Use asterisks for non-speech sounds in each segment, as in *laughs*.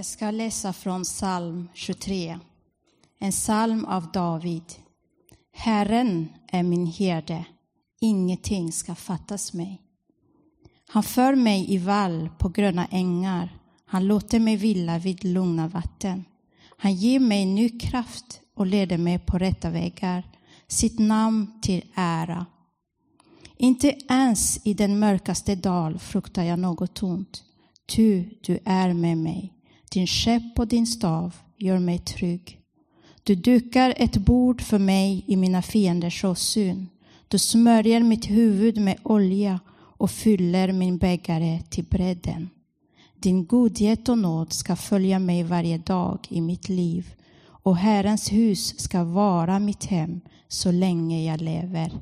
Jag ska läsa från psalm 23, en psalm av David. Herren är min herde, ingenting ska fattas mig. Han för mig i vall på gröna ängar, han låter mig vila vid lugna vatten. Han ger mig ny kraft och leder mig på rätta vägar, sitt namn till ära. Inte ens i den mörkaste dal fruktar jag något ont. ty du är med mig. Din käpp och din stav gör mig trygg. Du dukar ett bord för mig i mina fienders åsyn. Du smörjer mitt huvud med olja och fyller min bägare till bredden. Din godhet och nåd ska följa mig varje dag i mitt liv och Herrens hus ska vara mitt hem så länge jag lever.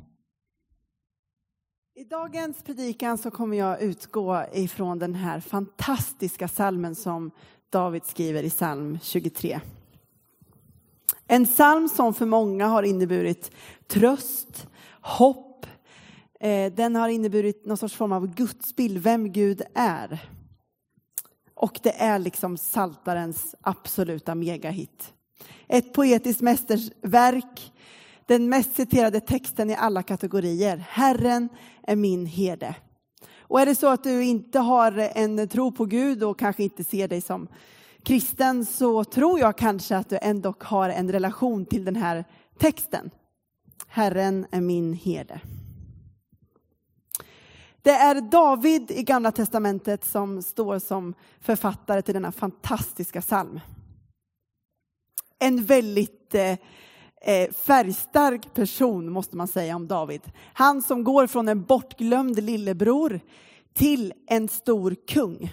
I dagens predikan så kommer jag utgå ifrån den här fantastiska salmen som David skriver i psalm 23. En psalm som för många har inneburit tröst, hopp. Eh, den har inneburit någon sorts form av gudsbild, vem Gud är. Och det är liksom saltarens absoluta megahit. Ett poetiskt mästerverk, den mest citerade texten i alla kategorier. Herren är min herde. Och är det så att du inte har en tro på Gud och kanske inte ser dig som kristen så tror jag kanske att du ändå har en relation till den här texten. Herren är min herde. Det är David i Gamla testamentet som står som författare till denna fantastiska psalm. En väldigt eh, eh, färgstark person måste man säga om David. Han som går från en bortglömd lillebror till en stor kung.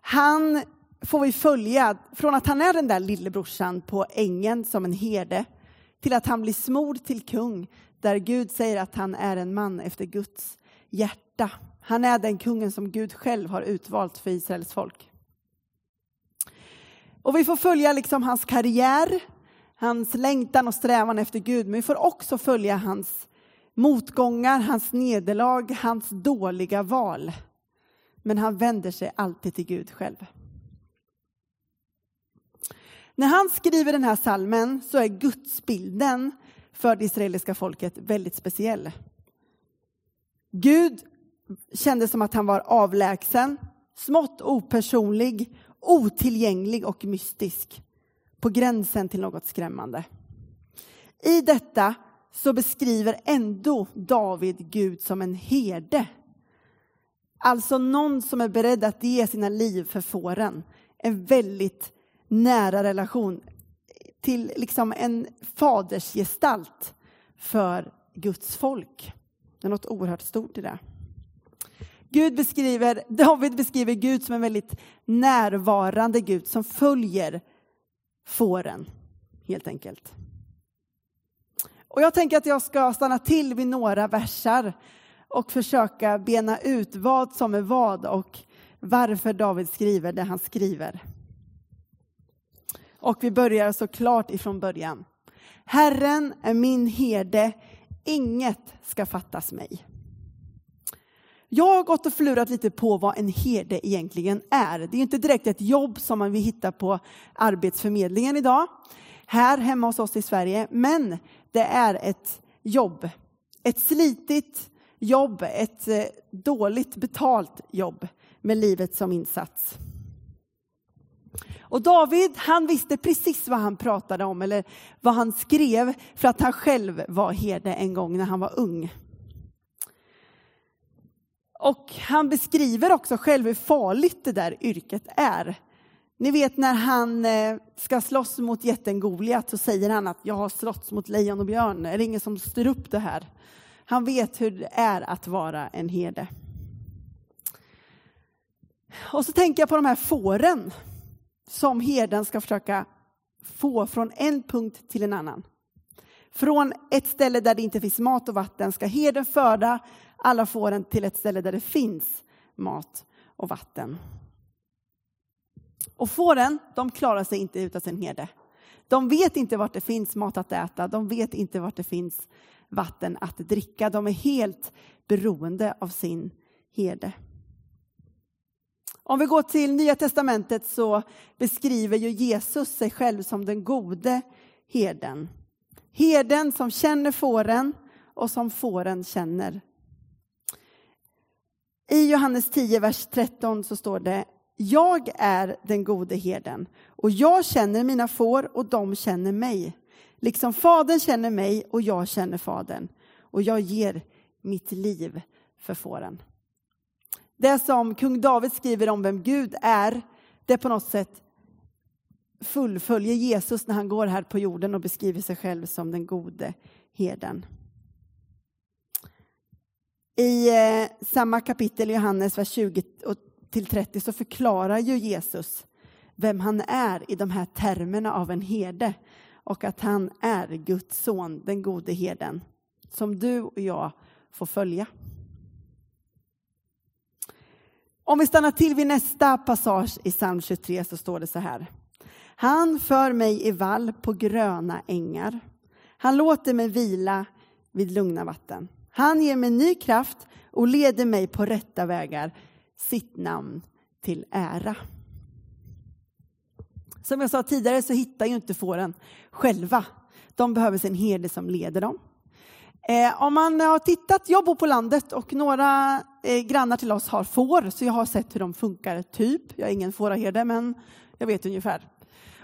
Han får vi följa från att han är den där lillebrorsan på ängen som en herde till att han blir smord till kung där Gud säger att han är en man efter Guds hjärta. Han är den kungen som Gud själv har utvalt för Israels folk. Och vi får följa liksom hans karriär, hans längtan och strävan efter Gud, men vi får också följa hans motgångar, hans nederlag, hans dåliga val. Men han vänder sig alltid till Gud själv. När han skriver den här salmen så är gudsbilden för det israeliska folket väldigt speciell. Gud kändes som att han var avlägsen, smått opersonlig, otillgänglig och mystisk. På gränsen till något skrämmande. I detta så beskriver ändå David Gud som en herde. Alltså någon som är beredd att ge sina liv för fåren. En väldigt nära relation till liksom en fadersgestalt för Guds folk. Det är något oerhört stort i det. Gud beskriver, David beskriver Gud som en väldigt närvarande Gud som följer fåren, helt enkelt. Och jag tänker att jag ska stanna till vid några versar och försöka bena ut vad som är vad och varför David skriver det han skriver. Och vi börjar såklart ifrån början. Herren är min herde, inget ska fattas mig. Jag har gått och förlurat lite på vad en herde egentligen är. Det är inte direkt ett jobb som man vill hitta på Arbetsförmedlingen idag, här hemma hos oss i Sverige, men det är ett jobb. Ett slitigt jobb, ett eh, dåligt betalt jobb med livet som insats. Och David, han visste precis vad han pratade om eller vad han skrev för att han själv var herde en gång när han var ung. Och han beskriver också själv hur farligt det där yrket är. Ni vet när han eh, ska slåss mot jätten Goliat så säger han att jag har slåss mot lejon och björn. Är det ingen som styr upp det här? Han vet hur det är att vara en herde. Och så tänker jag på de här fåren som herden ska försöka få från en punkt till en annan. Från ett ställe där det inte finns mat och vatten ska herden föda alla fåren till ett ställe där det finns mat och vatten. Och fåren, de klarar sig inte utan sin herde. De vet inte vart det finns mat att äta, de vet inte vart det finns vatten att dricka. De är helt beroende av sin herde. Om vi går till Nya testamentet så beskriver ju Jesus sig själv som den gode herden. Herden som känner fåren och som fåren känner. I Johannes 10, vers 13 så står det Jag är den gode herden och jag känner mina får och de känner mig. Liksom Fadern känner mig och jag känner Fadern och jag ger mitt liv för fåren. Det som kung David skriver om vem Gud är, det på något sätt fullföljer Jesus när han går här på jorden och beskriver sig själv som den gode herden. I eh, samma kapitel i Johannes, vers 20 till 30, så förklarar ju Jesus vem han är i de här termerna av en herde och att han är Guds son, den gode herden, som du och jag får följa. Om vi stannar till vid nästa passage i psalm 23 så står det så här. Han för mig i vall på gröna ängar. Han låter mig vila vid lugna vatten. Han ger mig ny kraft och leder mig på rätta vägar, sitt namn till ära. Som jag sa tidigare så hittar ju inte fåren själva. De behöver sin herde som leder dem. Eh, om man har tittat, jag bor på landet och några eh, grannar till oss har får, så jag har sett hur de funkar, typ. Jag är ingen fåraherde, men jag vet ungefär.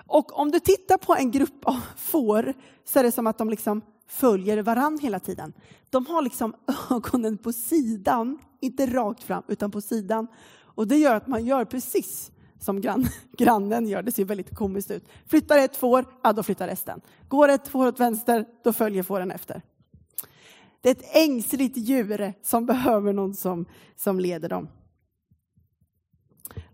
Och om du tittar på en grupp av *laughs* får så är det som att de liksom följer varann hela tiden. De har liksom *laughs* ögonen på sidan, inte rakt fram, utan på sidan. Och det gör att man gör precis som grann, *laughs* grannen gör. Det ser väldigt komiskt ut. Flyttar ett får, ja då flyttar resten. Går ett får åt vänster, då följer fåren efter. Det är ett ängsligt djur som *laughs* behöver någon som, som leder dem.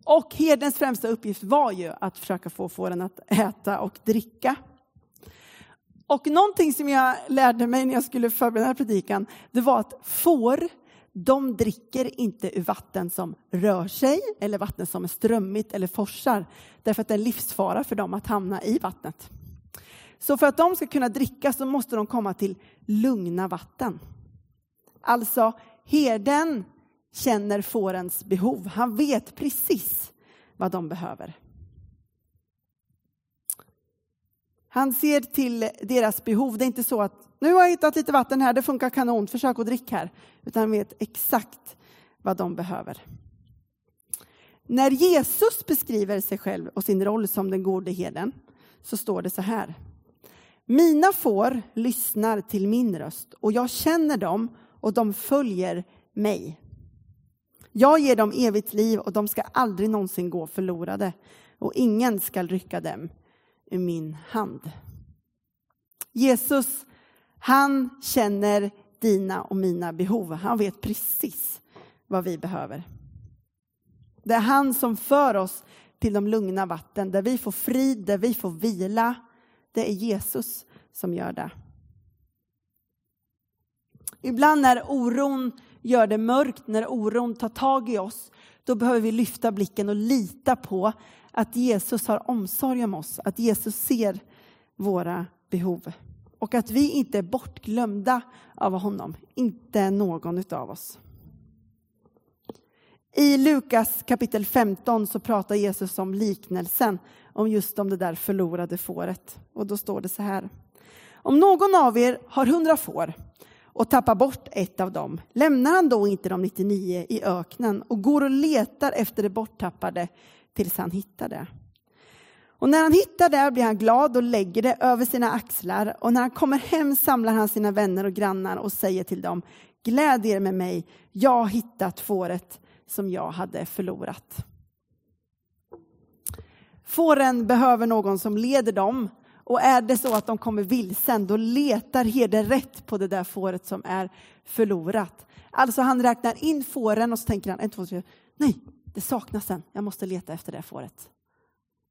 Och herdens främsta uppgift var ju att försöka få fåren att äta och dricka. Och någonting som jag lärde mig när jag skulle förbereda den här predikan, det var att får, de dricker inte ur vatten som rör sig eller vatten som är strömmigt eller forsar, därför att det är livsfara för dem att hamna i vattnet. Så för att de ska kunna dricka så måste de komma till lugna vatten. Alltså, herden känner fårens behov. Han vet precis vad de behöver. Han ser till deras behov. Det är inte så att nu har jag hittat lite vatten här, det funkar kanon, försök att dricka här. Utan han vet exakt vad de behöver. När Jesus beskriver sig själv och sin roll som den gode herden så står det så här. Mina får lyssnar till min röst och jag känner dem och de följer mig. Jag ger dem evigt liv och de ska aldrig någonsin gå förlorade och ingen ska rycka dem ur min hand. Jesus, han känner dina och mina behov. Han vet precis vad vi behöver. Det är han som för oss till de lugna vatten där vi får frid, där vi får vila. Det är Jesus som gör det. Ibland när oron gör det mörkt, när oron tar tag i oss, då behöver vi lyfta blicken och lita på att Jesus har omsorg om oss, att Jesus ser våra behov och att vi inte är bortglömda av honom, inte någon av oss. I Lukas kapitel 15 så pratar Jesus om liknelsen om just om det där förlorade fåret. Och då står det så här. Om någon av er har hundra får och tappar bort ett av dem, lämnar han då inte de 99 i öknen och går och letar efter det borttappade tills han hittar det? Och när han hittar det blir han glad och lägger det över sina axlar och när han kommer hem samlar han sina vänner och grannar och säger till dem Gläd er med mig, jag har hittat fåret som jag hade förlorat. Fåren behöver någon som leder dem och är det så att de kommer vilsen, då letar herden rätt på det där fåret som är förlorat. Alltså han räknar in fåren och så tänker han, en, två, tre, nej, det saknas en, jag måste leta efter det fåret.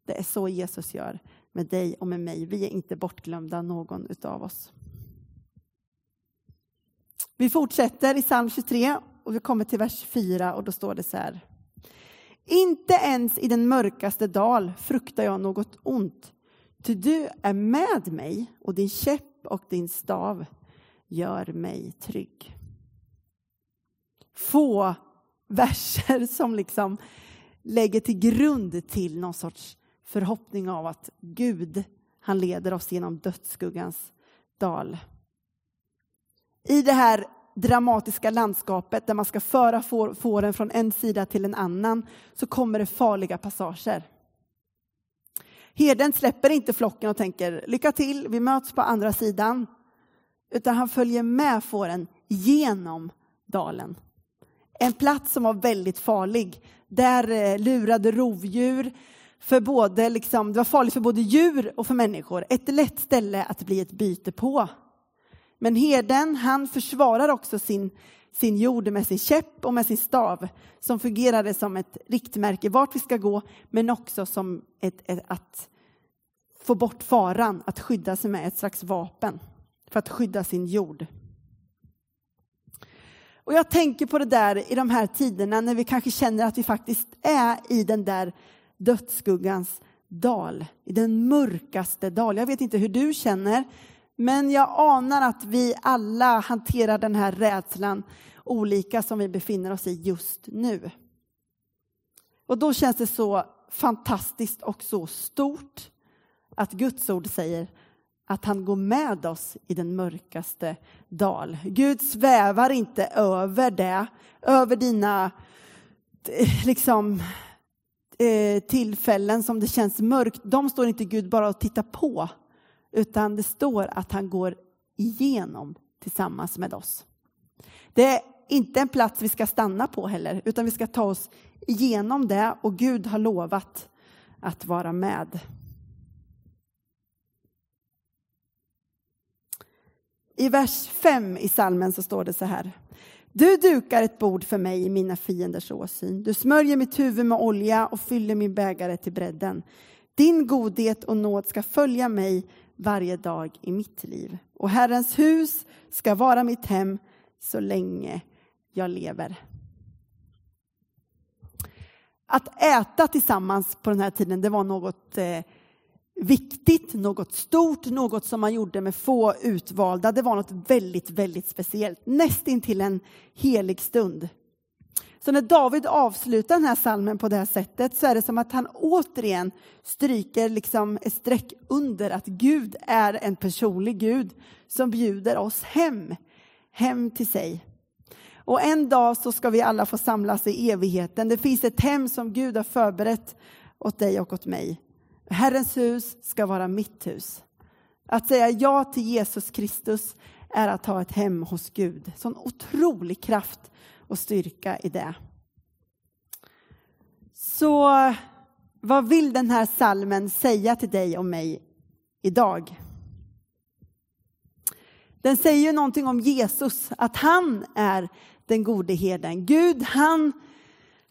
Det är så Jesus gör med dig och med mig. Vi är inte bortglömda, någon utav oss. Vi fortsätter i psalm 23 och vi kommer till vers 4 och då står det så här. Inte ens i den mörkaste dal fruktar jag något ont Ty du är med mig och din käpp och din stav gör mig trygg. Få verser som liksom lägger till grund till någon sorts förhoppning av att Gud, han leder oss genom dödsskuggans dal. I det här dramatiska landskapet där man ska föra fåren från en sida till en annan så kommer det farliga passager. Herden släpper inte flocken och tänker lycka till, vi möts på andra sidan. Utan han följer med fåren genom dalen. En plats som var väldigt farlig. Där eh, lurade rovdjur, för både, liksom, det var farligt för både djur och för människor. Ett lätt ställe att bli ett byte på. Men herden, han försvarar också sin, sin jord med sin käpp och med sin stav som fungerade som ett riktmärke vart vi ska gå, men också som ett, ett, att få bort faran, att skydda sig med ett slags vapen för att skydda sin jord. Och jag tänker på det där i de här tiderna när vi kanske känner att vi faktiskt är i den där dödsskuggans dal, i den mörkaste dal. Jag vet inte hur du känner, men jag anar att vi alla hanterar den här rädslan olika som vi befinner oss i just nu. Och då känns det så fantastiskt och så stort att Guds ord säger att han går med oss i den mörkaste dal. Gud svävar inte över det, över dina eh, liksom, eh, tillfällen som det känns mörkt. De står inte Gud bara och tittar på, utan det står att han går igenom tillsammans med oss. Det är inte en plats vi ska stanna på heller, utan vi ska ta oss igenom det och Gud har lovat att vara med. I vers 5 i salmen så står det så här. Du dukar ett bord för mig i mina fienders åsyn. Du smörjer mitt huvud med olja och fyller min bägare till bredden. Din godhet och nåd ska följa mig varje dag i mitt liv. Och Herrens hus ska vara mitt hem så länge jag lever. Att äta tillsammans på den här tiden, det var något eh, viktigt, något stort, något som man gjorde med få utvalda. Det var något väldigt, väldigt speciellt, nästintill en helig stund. Så när David avslutar den här salmen på det här sättet så är det som att han återigen stryker liksom ett streck under att Gud är en personlig Gud som bjuder oss hem, hem till sig. Och en dag så ska vi alla få samlas i evigheten. Det finns ett hem som Gud har förberett åt dig och åt mig. Herrens hus ska vara mitt hus. Att säga ja till Jesus Kristus är att ha ett hem hos Gud. Sån otrolig kraft och styrka i det. Så vad vill den här salmen säga till dig och mig idag? Den säger ju någonting om Jesus, att han är den gode herden. Gud, han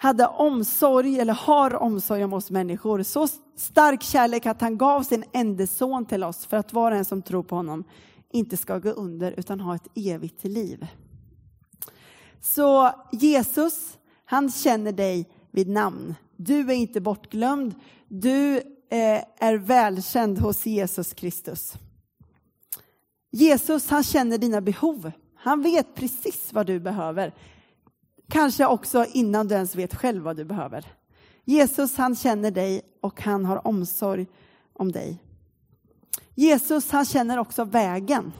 hade omsorg, eller har omsorg om oss människor. Så stark kärlek att han gav sin enda son till oss för att var och en som tror på honom inte ska gå under utan ha ett evigt liv. Så Jesus, han känner dig vid namn. Du är inte bortglömd. Du eh, är välkänd hos Jesus Kristus. Jesus, han känner dina behov. Han vet precis vad du behöver. Kanske också innan du ens vet själv vad du behöver. Jesus han känner dig och han har omsorg om dig. Jesus han känner också vägen.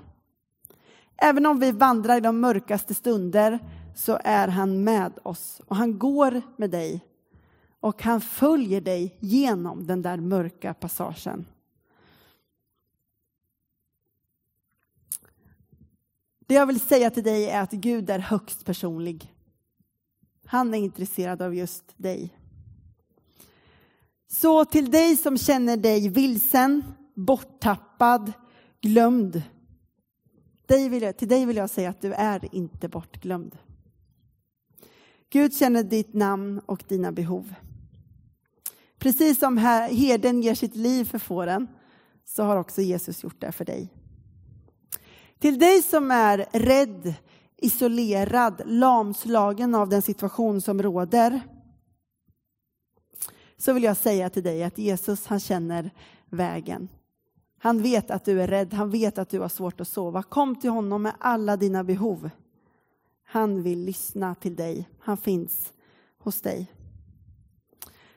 Även om vi vandrar i de mörkaste stunder så är han med oss och han går med dig och han följer dig genom den där mörka passagen. Det jag vill säga till dig är att Gud är högst personlig. Han är intresserad av just dig. Så till dig som känner dig vilsen, borttappad, glömd. Dig vill jag, till dig vill jag säga att du är inte bortglömd. Gud känner ditt namn och dina behov. Precis som herden ger sitt liv för fåren så har också Jesus gjort det för dig. Till dig som är rädd, isolerad, lamslagen av den situation som råder så vill jag säga till dig att Jesus han känner vägen. Han vet att du är rädd, han vet att du har svårt att sova. Kom till honom med alla dina behov. Han vill lyssna till dig, han finns hos dig.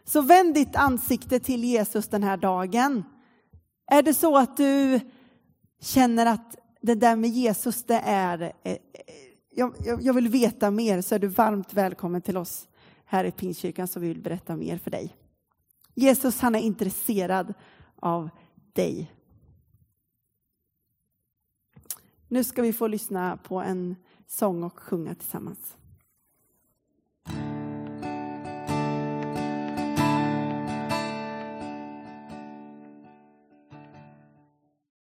Så vänd ditt ansikte till Jesus den här dagen. Är det så att du känner att det där med Jesus, det är... Eh, jag, jag, jag vill veta mer, så är du varmt välkommen till oss här i Pingstkyrkan så vi vill berätta mer för dig. Jesus, han är intresserad av dig. Nu ska vi få lyssna på en sång och sjunga tillsammans.